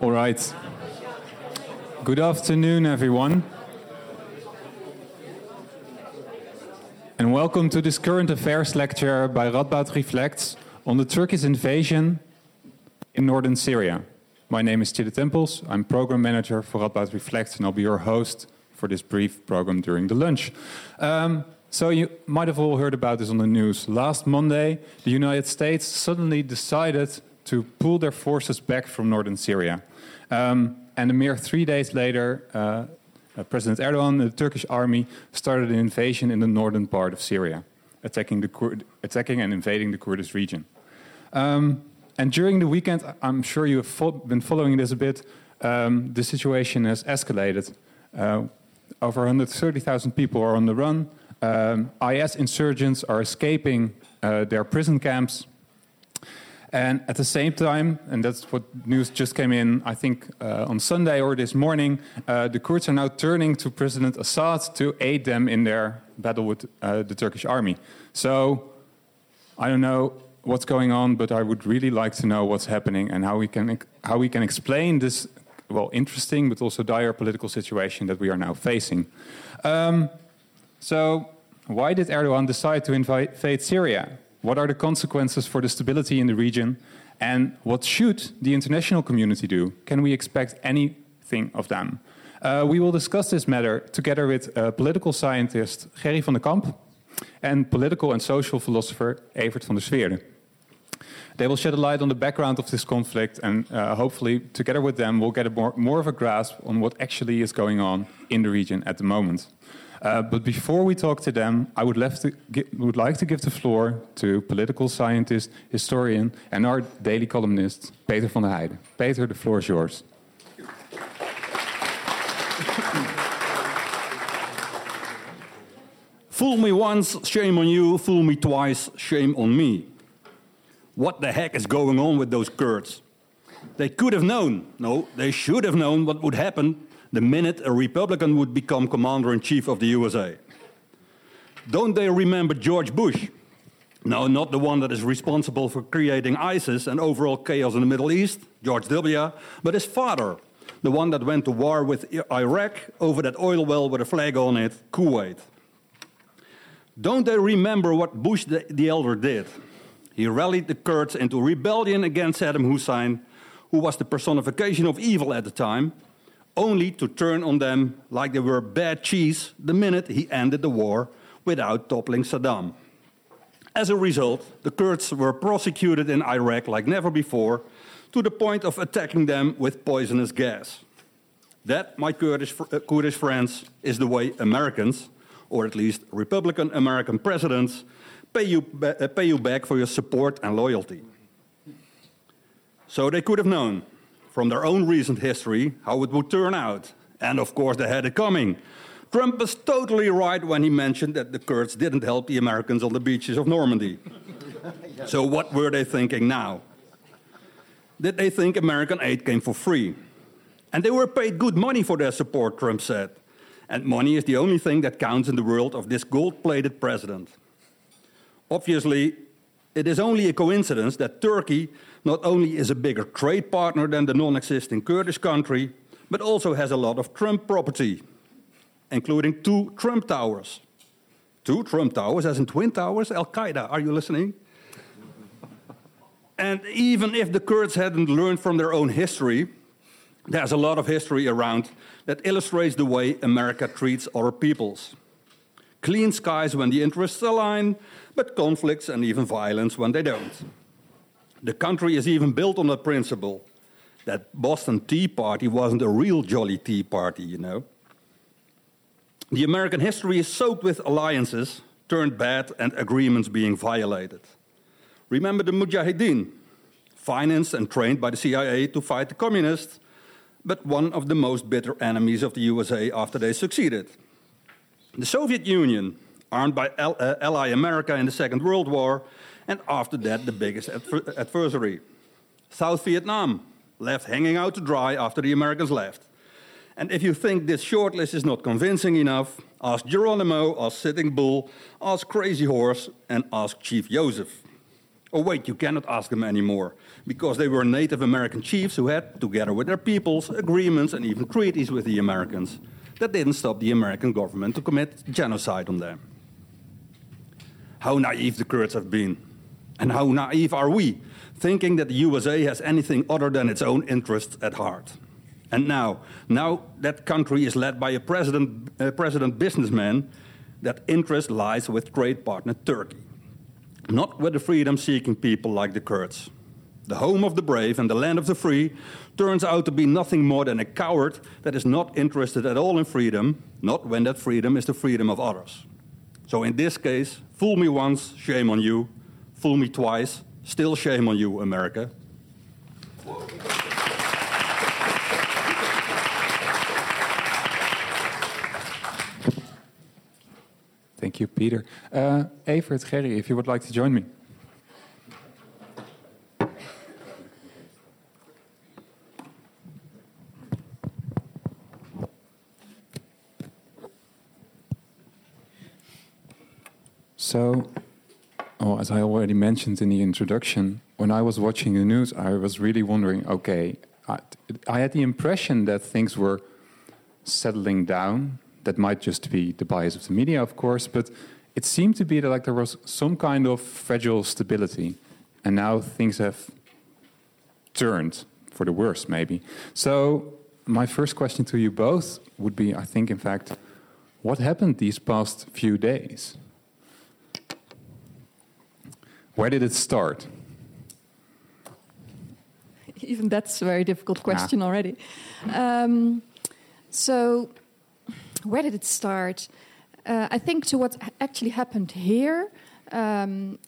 All right. Good afternoon, everyone. And welcome to this current affairs lecture by Radboud Reflects on the Turkish invasion in northern Syria. My name is Tide Temples. I'm program manager for Radboud Reflects, and I'll be your host for this brief program during the lunch. Um, so you might have all heard about this on the news. Last Monday, the United States suddenly decided to pull their forces back from northern Syria. Um, and a mere three days later, uh, uh, President Erdogan, and the Turkish army, started an invasion in the northern part of Syria, attacking, the attacking and invading the Kurdish region. Um, and during the weekend, I'm sure you have fo been following this a bit, um, the situation has escalated. Uh, over 130,000 people are on the run. Um, IS insurgents are escaping uh, their prison camps. And at the same time, and that's what news just came in, I think uh, on Sunday or this morning, uh, the Kurds are now turning to President Assad to aid them in their battle with uh, the Turkish army. So I don't know what's going on, but I would really like to know what's happening and how we can how we can explain this well interesting but also dire political situation that we are now facing. Um, so why did Erdogan decide to invade Syria? What are the consequences for the stability in the region? And what should the international community do? Can we expect anything of them? Uh, we will discuss this matter together with uh, political scientist Gerry van der Kamp and political and social philosopher Evert van der Zweerde. They will shed a light on the background of this conflict, and uh, hopefully, together with them, we'll get more, more of a grasp on what actually is going on in the region at the moment. Uh, but before we talk to them, I would, to would, like to give the floor to political scientist, historian, and our daily columnist, Peter van der Heijden. Peter, the floor is yours. Fool me once, shame on you. Fool me twice, shame on me. What the heck is going on with those Kurds? They could have known, no, they should have known what would happen the minute a Republican would become commander in chief of the USA. Don't they remember George Bush? No, not the one that is responsible for creating ISIS and overall chaos in the Middle East, George W., but his father, the one that went to war with Iraq over that oil well with a flag on it, Kuwait. Don't they remember what Bush the, the elder did? He rallied the Kurds into rebellion against Saddam Hussein, who was the personification of evil at the time, only to turn on them like they were bad cheese the minute he ended the war without toppling Saddam. As a result, the Kurds were prosecuted in Iraq like never before, to the point of attacking them with poisonous gas. That, my Kurdish, uh, Kurdish friends, is the way Americans, or at least Republican American presidents, pay you, uh, pay you back for your support and loyalty. So they could have known from their own recent history how it would turn out. And of course, they had it coming. Trump was totally right when he mentioned that the Kurds didn't help the Americans on the beaches of Normandy. So, what were they thinking now? Did they think American aid came for free? And they were paid good money for their support, Trump said. And money is the only thing that counts in the world of this gold plated president. Obviously, it is only a coincidence that Turkey not only is a bigger trade partner than the non existing Kurdish country, but also has a lot of Trump property, including two Trump towers. Two Trump towers, as in Twin Towers, Al Qaeda. Are you listening? and even if the Kurds hadn't learned from their own history, there's a lot of history around that illustrates the way America treats other peoples. Clean skies when the interests align, but conflicts and even violence when they don't. The country is even built on the principle that Boston Tea Party wasn't a real jolly tea party, you know. The American history is soaked with alliances turned bad and agreements being violated. Remember the Mujahideen, financed and trained by the CIA to fight the communists, but one of the most bitter enemies of the USA after they succeeded. The Soviet Union, armed by uh, ally America in the Second World War, and after that, the biggest adversary. South Vietnam, left hanging out to dry after the Americans left. And if you think this short list is not convincing enough, ask Geronimo, ask Sitting Bull, ask Crazy Horse, and ask Chief Joseph. Oh, wait, you cannot ask them anymore, because they were Native American chiefs who had, together with their peoples, agreements and even treaties with the Americans that didn't stop the American government to commit genocide on them. How naive the Kurds have been. And how naive are we, thinking that the USA has anything other than its own interests at heart. And now, now that country is led by a president, a president businessman, that interest lies with trade partner Turkey, not with the freedom seeking people like the Kurds. The home of the brave and the land of the free turns out to be nothing more than a coward that is not interested at all in freedom, not when that freedom is the freedom of others. So in this case, fool me once, shame on you. Fool me twice, still shame on you, America. Thank you, Peter. Uh, Evert, Gerry, if you would like to join me. So, as I already mentioned in the introduction, when I was watching the news, I was really wondering okay, I, I had the impression that things were settling down that might just be the bias of the media, of course, but it seemed to be that like there was some kind of fragile stability, and now things have turned for the worse, maybe. So my first question to you both would be, I think, in fact, what happened these past few days? Where did it start? Even that's a very difficult question already. Um, so where did it start? Uh, I think to what actually happened here, um,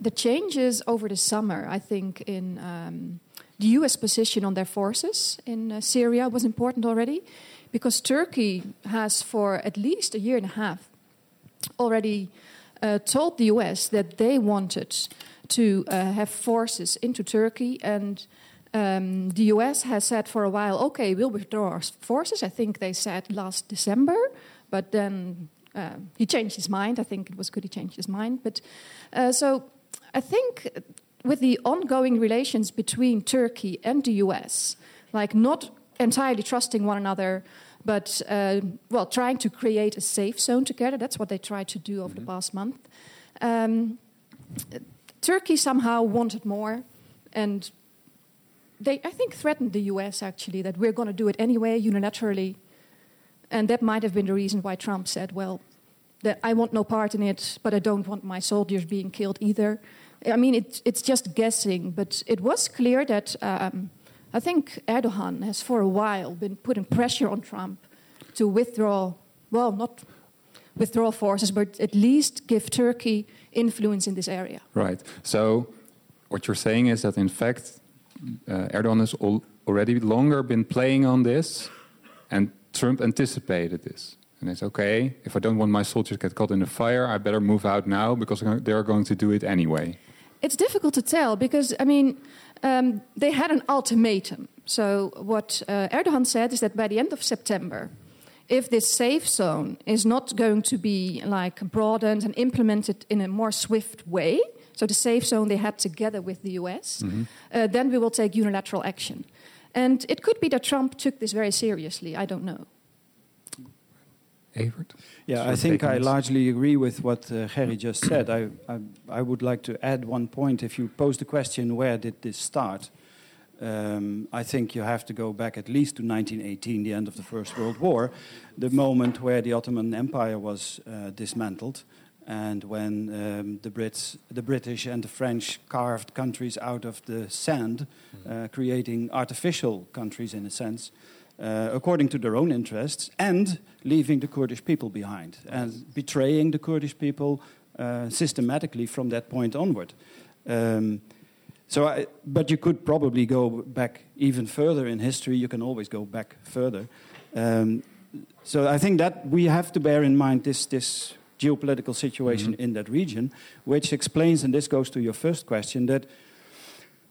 the changes over the summer, I think, in um, the US position on their forces in uh, Syria was important already because Turkey has, for at least a year and a half, already uh, told the US that they wanted to uh, have forces into Turkey and um, the US has said for a while, okay, we'll withdraw our forces. I think they said last December, but then uh, he changed his mind. I think it was good he changed his mind. But uh, so I think with the ongoing relations between Turkey and the US, like not entirely trusting one another, but uh, well, trying to create a safe zone together. That's what they tried to do over mm -hmm. the mm-hmm. past month. Um, Turkey somehow wanted more, and they, I think, threatened the US actually that we're going to do it anyway, unilaterally. And that might have been the reason why Trump said, well, that I want no part in it, but I don't want my soldiers being killed either. I mean, it, it's just guessing, but it was clear that um, I think Erdogan has for a while been putting pressure on Trump to withdraw, well, not withdraw forces, but at least give Turkey influence in this area. Right. So, what you're saying is that, in fact, uh, Erdogan has al already longer been playing on this, and Trump anticipated this. And it's okay, if I don't want my soldiers to get caught in the fire, I better move out now because they're going to do it anyway. It's difficult to tell because, I mean, um, they had an ultimatum. So, what uh, Erdogan said is that by the end of September, if this safe zone is not going to be like broadened and implemented in a more swift way, so the safe zone they had together with the US, mm-hmm. uh, then we will take unilateral action. And it could be that Trump took this very seriously. I don't know. Evert? Yeah, I think I largely agree with what uh, Gerry just said. I, I, I, would like to add one point. If you pose the question, where did this start? Um, I think you have to go back at least to 1918, the end of the First World War, the moment where the Ottoman Empire was uh, dismantled and when um, the Brits, the British and the French carved countries out of the sand, mm-hmm. uh, creating artificial countries in a sense, uh, according to their own interests, and leaving the Kurdish people behind and betraying the Kurdish people uh, systematically from that point onward. Um, so, I, but you could probably go back even further in history. You can always go back further. Um, so I think that we have to bear in mind this this geopolitical situation mm -hmm. in that region, which explains, and this goes to your first question, that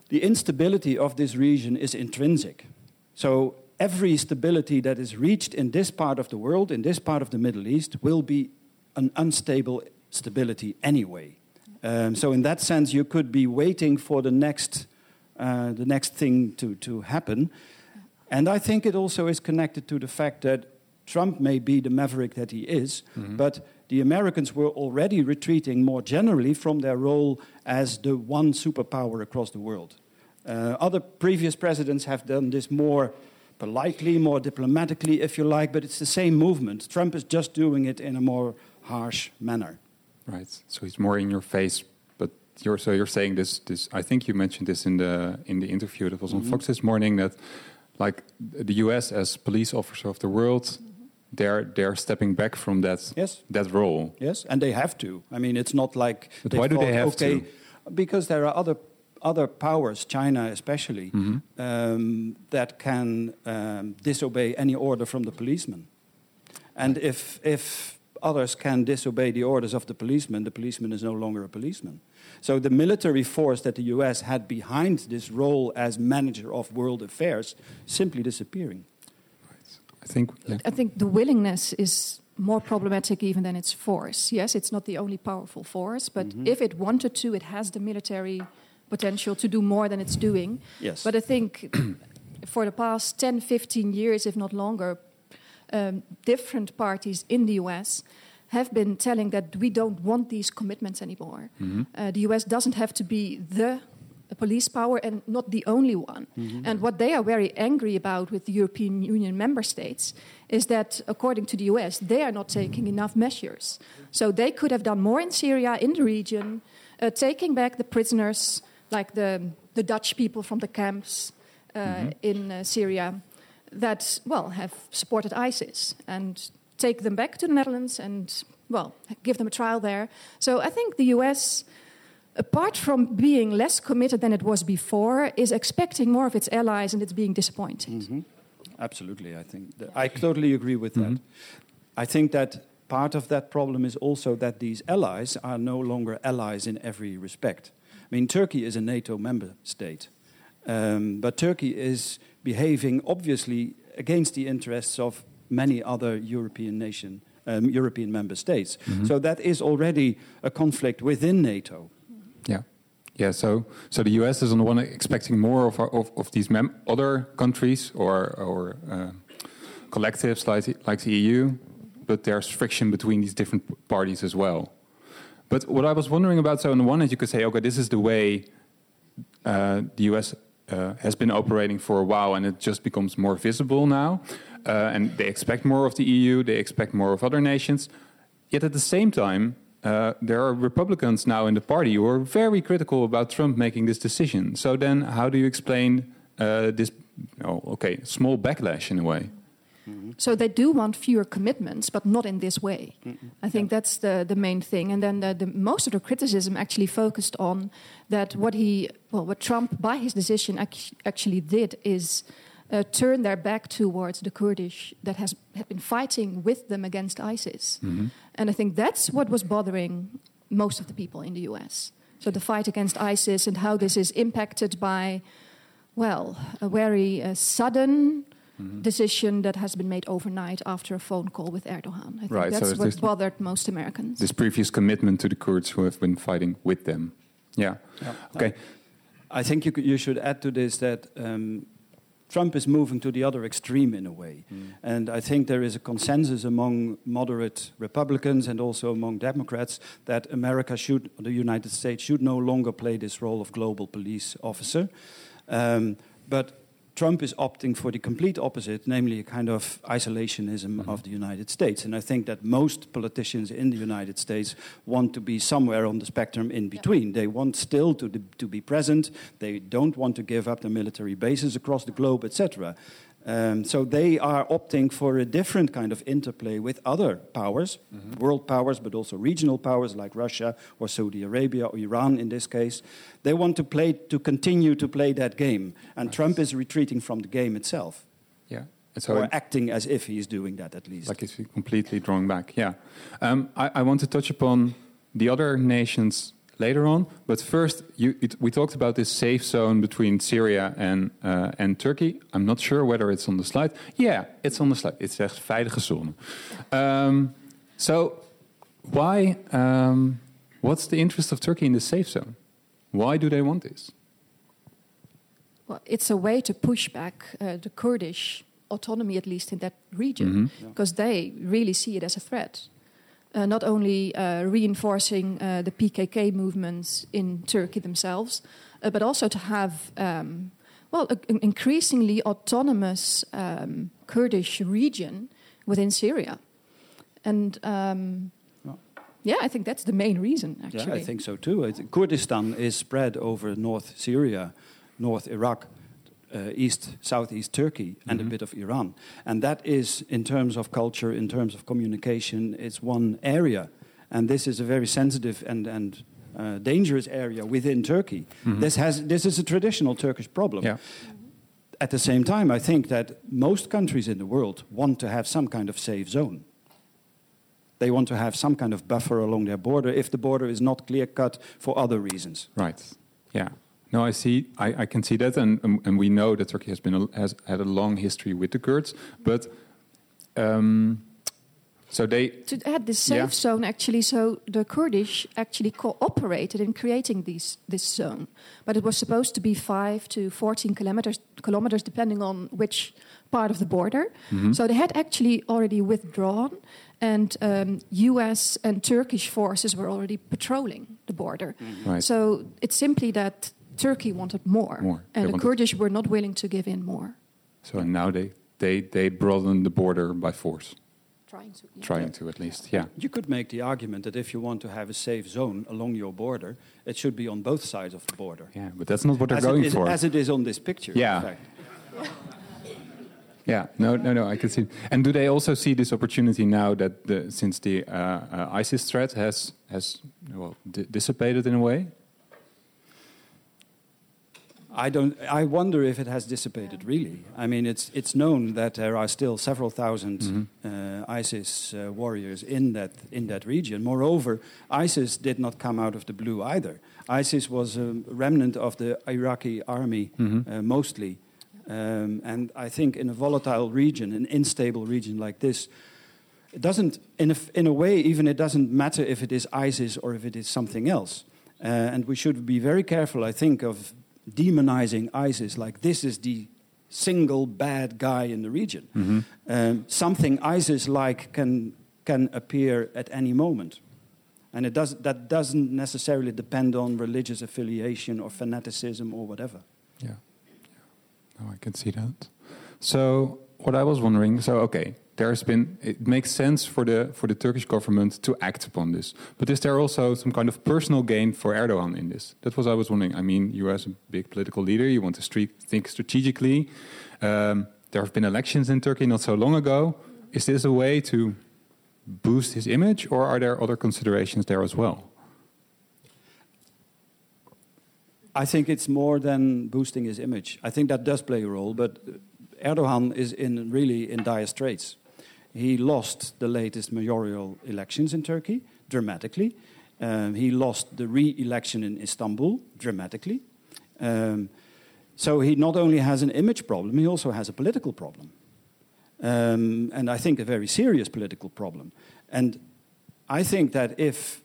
the instability of this region is intrinsic. So every stability that is reached in this part of the world, in this part of the Middle East, will be an unstable stability anyway. Um, so in that sense, you could be waiting for the next, uh, the next thing to, to happen. And I think it also is connected to the fact that Trump may be the maverick that he is, mm-hmm. but the Americans were already retreating more generally from their role as the one superpower across the world. Uh, other previous presidents have done this more politely, more diplomatically, if you like, but it's the same movement. Trump is just doing it in a more harsh manner. Right. So he's more in your face. But you're so you're saying this. This I think you mentioned this in the in the interview that was on mm -hmm. Fox this morning that like the U.S. as police officer of the world they're they're stepping back from that yes. that role. Yes, and they have to. I mean, it's not like. But why do they have okay, to? Because there are other other powers, China especially, mm -hmm. um, that can um, disobey any order from the policeman. And if if others can disobey the orders of the policeman, the policeman is no longer a policeman. So the military force that the US had behind this role as manager of world affairs simply disappearing. I think yeah. I think the willingness is more problematic even than its force. Yes, it's not the only powerful force, but mm -hmm. if it wanted to, it has the military potential to do more than it's doing. Yes. But I think for the past 10, 15 years, if not longer, um, different parties in the US have been telling that we don't want these commitments anymore. Mm-hmm. Uh, the US doesn't have to be the police power and not the only one. Mm-hmm. And what they are very angry about with the European Union member states is that, according to the US, they are not taking enough measures. So they could have done more in Syria, in the region, uh, taking back the prisoners, like the, the Dutch people from the camps uh, mm-hmm. in uh, Syria that, well, have supported ISIS and take them back to the Netherlands and, well, give them a trial there. So I think the US, apart from being less committed than it was before, is expecting more of its allies and it's being disappointed. Mm-hmm. Absolutely, I think. I totally agree with mm-hmm. that. I think that part of that problem is also that these allies are no longer allies in every respect. I mean, Turkey is a NATO member state, um, but Turkey is behaving obviously against the interests of many other European nation, um, European member states. Mm -hmm. So that is already a conflict within NATO. Yeah. Yeah, so so the U.S. is on the one expecting more of our, of, of these other countries or or uh, collectives like like the EU, but there's friction between these different parties as well. But what I was wondering about, so on the one hand, you could say, okay, this is the way uh, the US uh, has been operating for a while, and it just becomes more visible now. Uh, and they expect more of the EU, they expect more of other nations. Yet at the same time, uh, there are Republicans now in the party who are very critical about Trump making this decision. So then, how do you explain uh, this? Oh, okay, small backlash in a way. So they do want fewer commitments, but not in this way. Mm-hmm. I think yeah. that's the, the main thing. And then the, the, most of the criticism actually focused on that what he, well, what Trump by his decision ac- actually did is uh, turn their back towards the Kurdish that has have been fighting with them against ISIS. Mm-hmm. And I think that's what was bothering most of the people in the U.S. So the fight against ISIS and how this is impacted by, well, a very uh, sudden mm-hmm. decision that has been made overnight after a phone call with Erdogan. I think right, that's so what bothered most Americans. This previous commitment to the Kurds who have been fighting with them. Yeah. yeah. Okay. I think you, could, you should add to this that um, Trump is moving to the other extreme in a way. Mm. And I think there is a consensus among moderate Republicans and also among Democrats that America should, the United States, should no longer play this role of global police officer. Um, but Trump is opting for the complete opposite, namely a kind of isolationism mm -hmm. of the United States. And I think that most politicians in the United States want to be somewhere on the spectrum in between. They want still to, to be present, they don't want to give up their military bases across the globe, etc. Um, so they are opting for a different kind of interplay with other powers, mm -hmm. world powers, but also regional powers like Russia or Saudi Arabia or Iran in this case. They want to play to continue to play that game, and. Trump is retreating from the game itself. Yeah. So or acting as if he's doing that at least. Like he's completely drawing back. Yeah. Um, I, I want to touch upon the other nations later on. But first, you, it, we talked about this safe zone between Syria and, uh, and Turkey. I'm not sure whether it's on the slide. Yeah, it's on the slide. It says veilige zone. Um, so, why, um, What's the interest of Turkey in the safe zone? Why do they want this? Well, it's a way to push back uh, the Kurdish autonomy, at least in that region, because they really see it as a threat. Uh, not only uh, reinforcing uh, the PKK movements in Turkey themselves, uh, but also to have, um, well, an increasingly autonomous um, Kurdish region within Syria. And um, yeah, I think that's the main reason, actually. Yeah, I think so too. Kurdistan is spread over North Syria, North Iraq, uh, East, Southeast Turkey, and a bit of Iran. And that is, in terms of culture, in terms of communication, it's one area. And this is a very sensitive and, and uh, dangerous area within Turkey. This, has, this is a traditional Turkish problem. Yeah. At the same time, I think that most countries in the world want to have some kind of safe zone. They want to have some kind of buffer along their border if the border is not clear cut for other reasons. Right. Yeah. No, I see. I, I can see that, and um, and we know that Turkey has been a, has had a long history with the Kurds, but um, so they to add this safe Yeah. zone actually so the kurdish actually cooperated in creating these, this zone but it was supposed to be 5 to 14 kilometers, kilometers depending on which part of the border so they had actually already withdrawn and um, us and turkish forces were already patrolling the border right. so it's simply that turkey wanted more, More. They and the wanted- kurdish were not willing to give in more So now they they they broaden the border by force, trying to yeah. trying to at least. Yeah. You could make the argument that if you want to have a safe zone along your border, it should be on both sides of the border. Yeah, but that's not what they're As going is, for. as it is on this picture. Yeah. In fact. Yeah, no, no, no. I can see. And do they also see this opportunity now that the, since the uh, uh, ISIS threat has has well di- dissipated in a way? I don't. I wonder if it has dissipated. Really, I mean, it's it's known that there are still several 1000 uh, ISIS uh, warriors in that in that region. Moreover, ISIS did not come out of the blue either. ISIS was a remnant of the Iraqi army uh, mostly, um, and I think in a volatile region, an unstable region like this. It doesn't, in a, in a way, even it doesn't matter if it is ISIS or if it is something else. Uh, and we should be very careful, I think, of demonizing ISIS like this is the single bad guy in the region. Um, something ISIS like can, can appear at any moment. And it does, that doesn't necessarily depend on religious affiliation or fanaticism or whatever. Yeah. yeah. No, I can see that. So what I was wondering, so okay, there's been it makes sense for the for the Turkish government to act upon this, but is there also some kind of personal gain for Erdogan in this? That was I was wondering. I mean, you as a big political leader, you want to think strategically. Um, there have been elections in Turkey not so long ago. Is this a way to boost his image, or are there other considerations there as well? I think it's more than boosting his image. I think that does play a role, but Erdogan is in really in dire straits. He lost the latest mayoral elections in Turkey dramatically. Um, he lost the re-election in Istanbul dramatically. Um, so he not only has an image problem, he also has a political problem, um, and I think a very serious political problem. And I think that if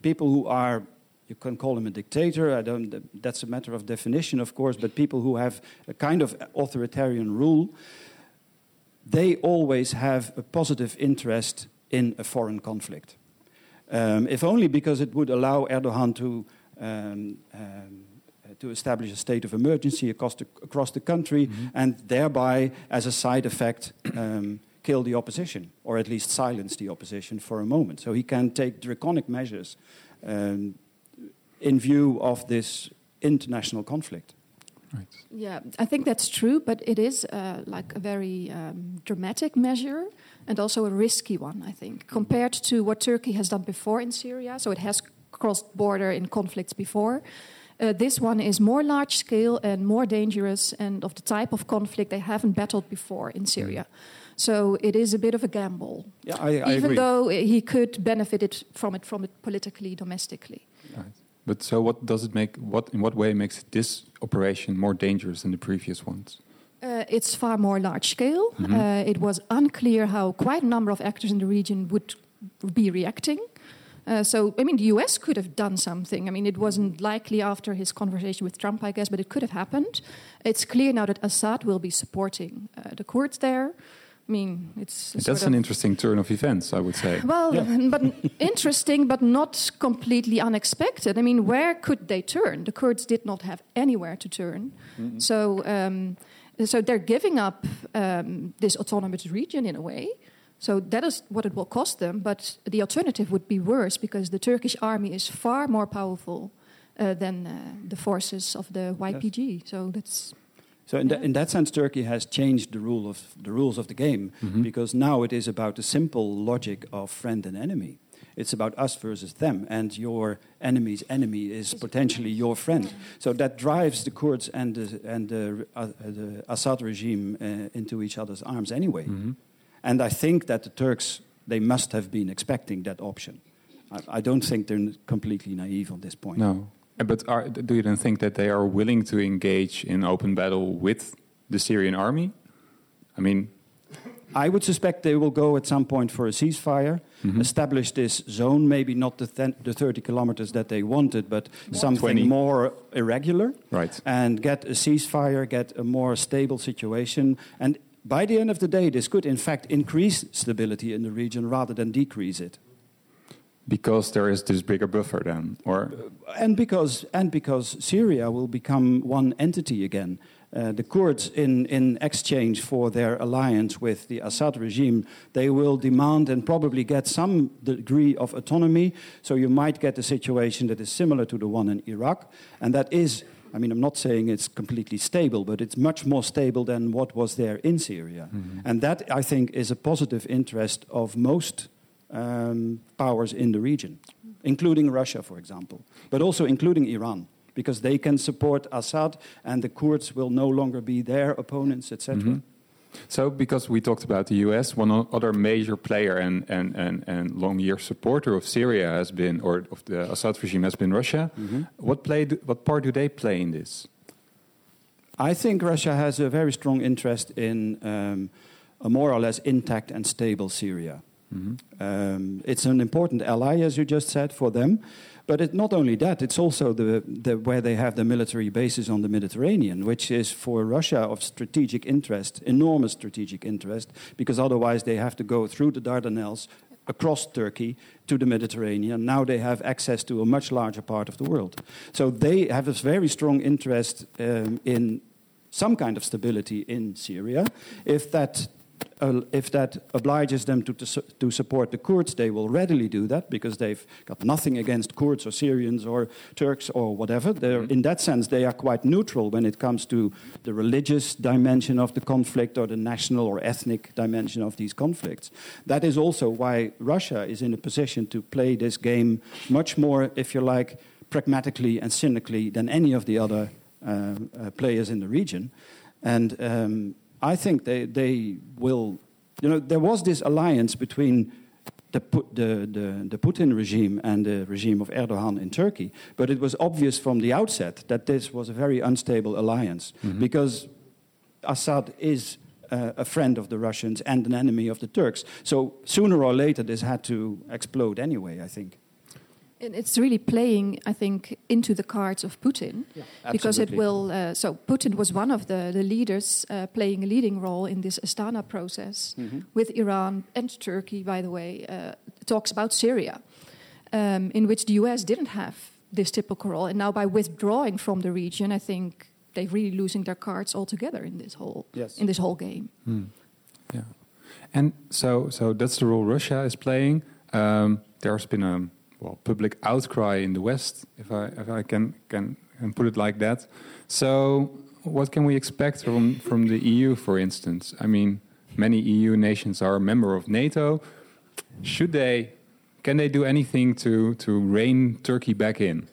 people who are you can call him a dictator. I don't. That's a matter of definition, of course. But people who have a kind of authoritarian rule, they always have a positive interest in a foreign conflict, um, if only because it would allow Erdogan to. Um, um, to establish a state of emergency across the, across the country, and thereby, as a side effect, um, kill the opposition, or at least silence the opposition for a moment. So he can take draconic measures um, in view of this international conflict. Right. Yeah, I think that's true, but it is uh, like a very um, dramatic measure and also a risky one, I think, compared to what Turkey has done before in Syria. So it has crossed border in conflicts before. Uh, this one is more large scale and more dangerous, and of the type of conflict they haven't battled before in Syria. So it is a bit of a gamble, Yeah, I, I even agree. though he could benefit it from it from it politically, domestically. But so, what does it make? What in what way makes this operation more dangerous than the previous ones? Uh, it's far more large scale. Uh, it was unclear how quite a number of actors in the region would be reacting. Uh, so, I mean, the US could have done something. I mean, it wasn't likely after his conversation with Trump, I guess, but it could have happened. It's clear now that Assad will be supporting uh, the Kurds there. I mean, it's that's an interesting turn of events, I would say. Well, yeah. but interesting, but not completely unexpected. I mean, where could they turn? The Kurds did not have anywhere to turn, mm-hmm. so um, so they're giving up um, this autonomous region in a way. So that is what it will cost them. But the alternative would be worse because the Turkish army is far more powerful uh, than uh, the forces of the YPG. Yes. So that's so in, yeah. in, that sense, Turkey has changed the rule of the rules of the game mm -hmm. because now it is about the simple logic of friend and enemy. It's about us versus them, and your enemy's enemy is potentially your friend. So that drives the Kurds and the, and the, uh, the Assad regime uh, into each other's arms anyway. Mm -hmm. And I think that the Turks they must have been expecting that option. I, I don't think they're completely naive on this point. No. But are, do you then think that they are willing to engage in open battle with the Syrian army? I mean, I would suspect they will go at some point for a ceasefire, mm -hmm. establish this zone, maybe not the, the 30 kilometers that they wanted, but something 20. more irregular. Right. And get a ceasefire, get a more stable situation. And by the end of the day, this could in fact increase stability in the region rather than decrease it because there is this bigger buffer then or and because and because Syria will become one entity again uh, the Kurds in in exchange for their alliance with the Assad regime they will demand and probably get some degree of autonomy so you might get a situation that is similar to the one in Iraq and that is I mean, I'm not saying it's completely stable, but it's much more stable than what was there in Syria. Mm -hmm. And that, I think, is a positive interest of most um, powers in the region, including Russia, for example, but also including Iran, because they can support Assad and the Kurds will no longer be their opponents, etc. Mm -hmm. So, because we talked about the US, one other major player and, and, and, and long year supporter of Syria has been, or of the Assad regime has been Russia. Mm -hmm. What, play do, what part do they play in this? I think Russia has a very strong interest in um, a more or less intact and stable Syria. Mm-hmm. Um, it's an important ally, as you just said, for them. But it, not only that, it's also the, the, where they have the military bases on the Mediterranean, which is for Russia of strategic interest, enormous strategic interest, because otherwise they have to go through the Dardanelles across Turkey to the Mediterranean. Now they have access to a much larger part of the world. So they have a very strong interest um, in some kind of stability in Syria. If that uh, if that obliges them to, to, to, support the Kurds, they will readily do that because they've got nothing against Kurds or Syrians or Turks or whatever. Mm-hmm. In that sense, they are quite neutral when it comes to the religious dimension of the conflict or the national or ethnic dimension of these conflicts. That is also why Russia is in a position to play this game much more, if you like, pragmatically and cynically than any of the other uh, uh, players in the region. And um, I think they, they will. You know, there was this alliance between the, the, the, the, Putin regime and the regime of Erdogan in Turkey, but it was obvious from the outset that this was a very unstable alliance mm -hmm. because Assad is uh, a friend of the Russians and an enemy of the Turks. So sooner or later, this had to explode anyway, I think. It's really playing, I think, into the cards of Putin, yeah, because it will. Uh, so Putin was one of the, the leaders uh, playing a leading role in this Astana process mm -hmm. with Iran and Turkey. By the way, uh, talks about Syria, um, in which the U.S. didn't have this typical role, and now by withdrawing from the region, I think they're really losing their cards altogether in this whole yes. in this whole game. Hmm. Yeah, and so so that's the role Russia is playing. Um, there's been a well public outcry in the West, if I if I can can, can put it like that. So what can we expect from from the EU, for instance? I mean, many EU nations are a member of NATO. Should they? Can they do anything to to rein Turkey back in?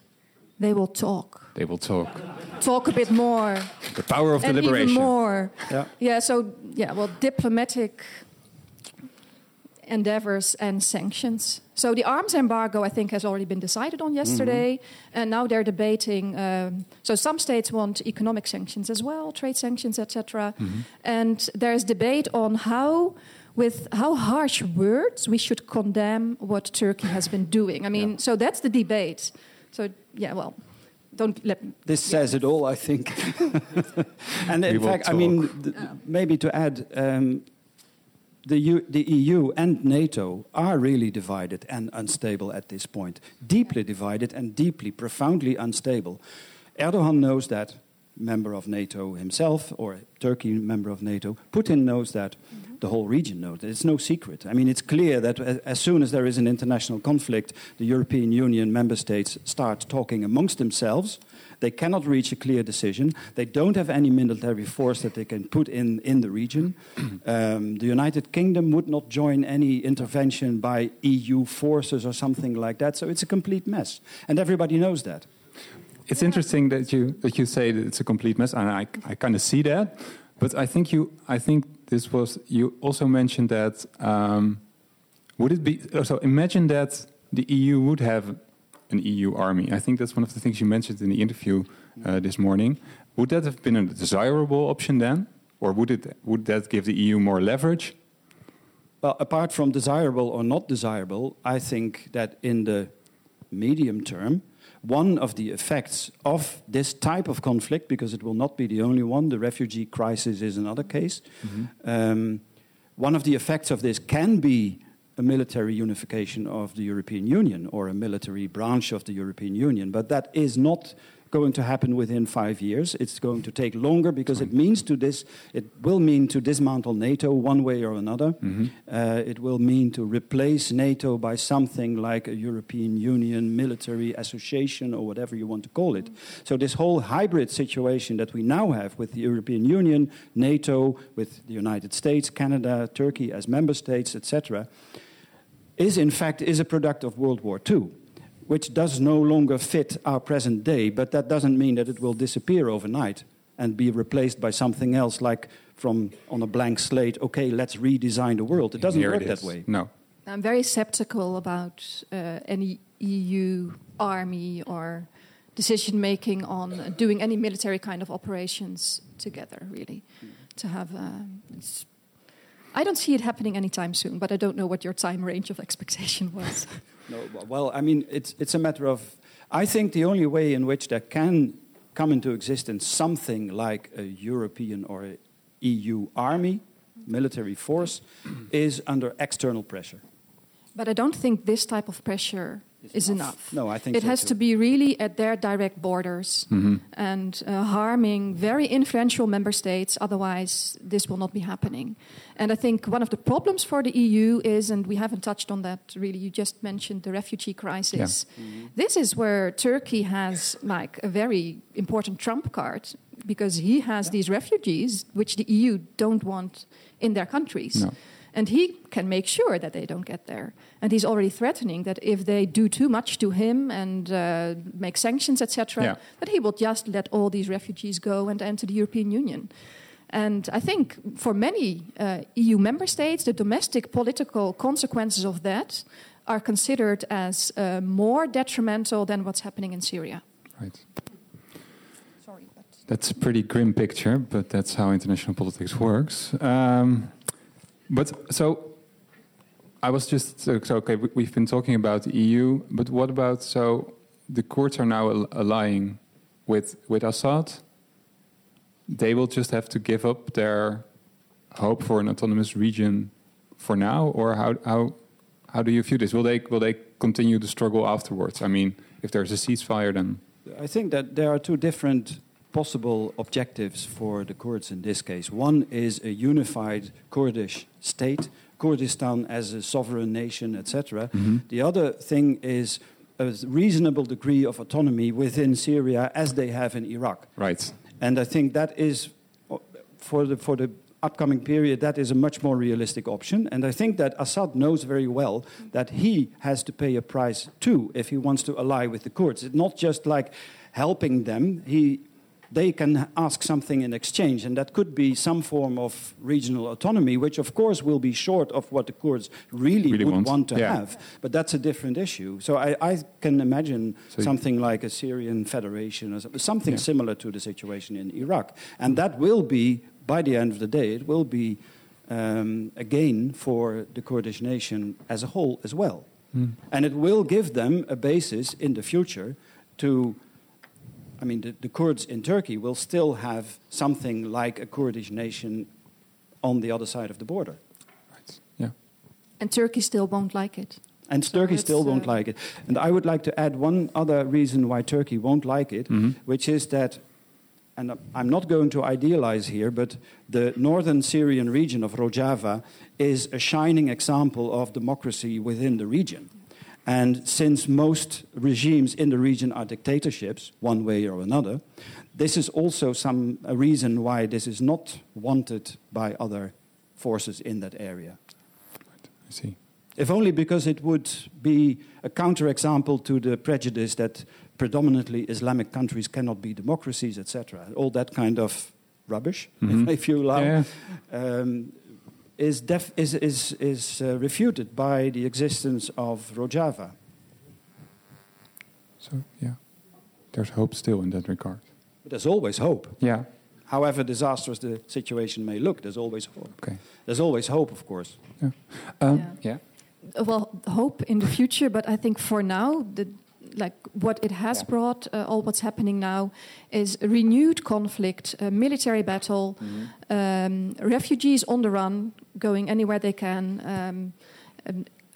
They will talk. They will talk. Talk a bit more. The power of and deliberation. Even more. Yeah. Yeah. So yeah. Well, diplomatic endeavors and sanctions. So the arms embargo, I think, has already been decided on yesterday, mm-hmm. and now they're debating. Um, so some states want economic sanctions as well, trade sanctions, etc. Mm-hmm. And there's debate on how with how harsh words we should condemn what Turkey has been doing. I mean, Yeah. so that's the debate. So yeah, well, don't let. This says it all, I think. and in We will fact, I mean, talk. th- maybe to add, um, the, U- the EU and NATO are really divided and unstable at this point. Deeply divided and deeply, profoundly unstable. Erdogan knows that, member of NATO himself, or Turkey, member of NATO. Putin knows that. Mm-hmm. The whole region knows that. It's no secret. I mean, it's clear that as soon as there is an international conflict, the European Union member states start talking amongst themselves. They cannot reach a clear decision. They don't have any military force that they can put in, in the region. Um, the United Kingdom would not join any intervention by EU forces or something like that. So it's a complete mess. And everybody knows that. It's interesting that you that you say that it's a complete mess, and I I kind of see that. But I think you I think this was you also mentioned that um, would it be oh, so? Imagine that the EU would have an EU army. I think that's one of the things you mentioned in the interview uh, this morning. Would that have been a desirable option then, or would it would that give the EU more leverage? Well, apart from desirable or not desirable, I think that in the medium term, one of the effects of this type of conflict, because it will not be the only one, the refugee crisis is another case. Um, one of the effects of this can be a military unification of the European Union or a military branch of the European Union, but that is not going to happen within five years. It's going to take longer because it means to this, it will mean to dismantle NATO one way or another. Uh, it will mean to replace NATO by something like a European Union military association or whatever you want to call it. So this whole hybrid situation that we now have with the European Union, NATO, with the United States, Canada, Turkey as member states, etc., is in fact is a product of World War II which does no longer fit our present day, but that doesn't mean that it will disappear overnight and be replaced by something else, like from on a blank slate, okay, let's redesign the world. It doesn't Here work it that is. way. No. I'm very skeptical about uh, any EU army or decision making on doing any military kind of operations together. Really, to have. Um, it's- I don't see it happening anytime soon, but I don't know what your time range of expectation was. No, well, I mean, it's, it's a matter of. I think the only way in which there can come into existence something like a European or a EU army, military force, is under external pressure. But I don't think this type of pressure is enough. No, I think it so has too. to be really at their direct borders and uh, harming very influential member states. Otherwise, this will not be happening. And I think one of the problems for the EU is, and we haven't touched on that really. You just mentioned the refugee crisis. This is where Turkey has like a very important trump card because he has these refugees which the EU don't want in their countries. No. And he can make sure that they don't get there. And he's already threatening that if they do too much to him and uh, make sanctions, etc., Yeah. that he will just let all these refugees go and enter the European Union. And I think for many uh, EU member states, the domestic political consequences of that are considered as uh, more detrimental than what's happening in Syria. Right. Sorry, but That's a pretty grim picture, but that's how international politics works. Um, but so, I was just so, okay. we- We've been talking about the EU, but what about so the Kurds are now al- allying with with Assad? They will just have to give up their hope for an autonomous region for now, or how how how do you view this? Will they will they continue the struggle afterwards? I mean, if there's a ceasefire, then I think that there are two different possible objectives for the Kurds in this case. One is a unified Kurdish state, Kurdistan as a sovereign nation, etc. The other thing is a reasonable degree of autonomy within Syria as they have in Iraq. right. And I think that is, uh, for the, for the upcoming period, that is a much more realistic option. And I think that Assad knows very well that he has to pay a price too if he wants to ally with the Kurds. It's not just like helping them. He, they can ask something in exchange, and that could be some form of regional autonomy, which of course will be short of what the Kurds really, Really would want. want, to Yeah. have. But that's a different issue. So I, I can imagine So- something like a Syrian federation or something Yeah. similar to the situation in Iraq. And that will be, by the end of the day, it will be um, a gain for the Kurdish nation as a whole as well. Mm. And it will give them a basis in the future to. I mean, the, the Kurds in Turkey will still have something like a Kurdish nation on the other side of the border. Right. Yeah. And Turkey still won't like it. And So Turkey still won't uh, like it. And I would like to add one other reason why Turkey won't like it, Mhm. which is that, and I'm not going to idealize here, but the northern Syrian region of Rojava is a shining example of democracy within the region. And since most regimes in the region are dictatorships, one way or another, this is also some a reason why this is not wanted by other forces in that area. I see. If only because it would be a counterexample to the prejudice that predominantly Islamic countries cannot be democracies, etc. All that kind of rubbish, Mhm. if you allow, Yeah. um, is, def- is, is, is uh, refuted by the existence of Rojava. So yeah, there's hope still in that regard. But there's always hope. Yeah. However disastrous the situation may look, there's always hope. Okay. There's always hope, of course. Um, Yeah. yeah. Well hope in the future but i think for now the like what it has Yeah. brought uh, all what's happening now is a renewed conflict a military battle um, refugees on the run going anywhere they can um,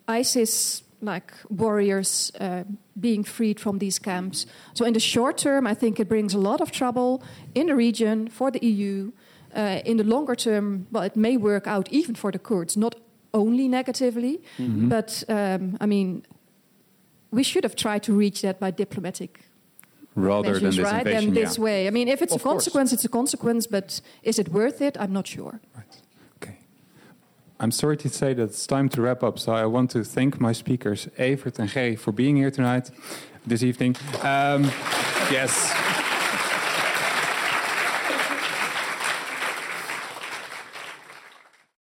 isis like warriors uh, being freed from these camps so in the short term i think it brings a lot of trouble in the region for the eu uh, in the longer term, well, it may work out even for the Kurds, not only negatively, Mhm. but um, I mean, we should have tried to reach that by diplomatic Rather than this right? invasion. Than this yeah. way. I mean, if it's Of a course. consequence, it's a consequence, but is it worth it? I'm not sure. Right. I'm sorry to say that it's time to wrap up, so I want to thank my speakers, Evert and Gerry, for being here tonight, this evening. Um, yes.